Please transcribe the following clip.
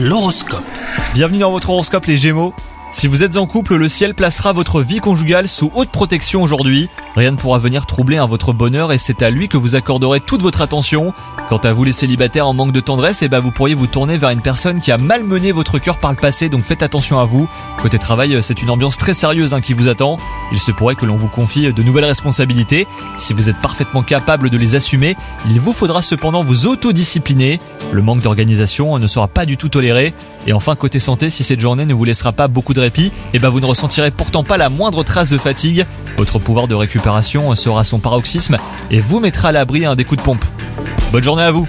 L'horoscope. Bienvenue dans votre horoscope les Gémeaux. Si vous êtes en couple, le ciel placera votre vie conjugale sous haute protection aujourd'hui. Rien ne pourra venir troubler un votre bonheur et c'est à lui que vous accorderez toute votre attention. Quant à vous les célibataires en manque de tendresse, eh ben vous pourriez vous tourner vers une personne qui a malmené votre cœur par le passé, donc faites attention à vous. Côté travail, c'est une ambiance très sérieuse hein, qui vous attend. Il se pourrait que l'on vous confie de nouvelles responsabilités. Si vous êtes parfaitement capable de les assumer, il vous faudra cependant vous autodiscipliner. Le manque d'organisation ne sera pas du tout toléré. Et enfin, côté santé, si cette journée ne vous laissera pas beaucoup de répit, eh ben vous ne ressentirez pourtant pas la moindre trace de fatigue. Votre pouvoir de récupération sera son paroxysme et vous mettra à l'abri un des coups de pompe. Bonne journée à vous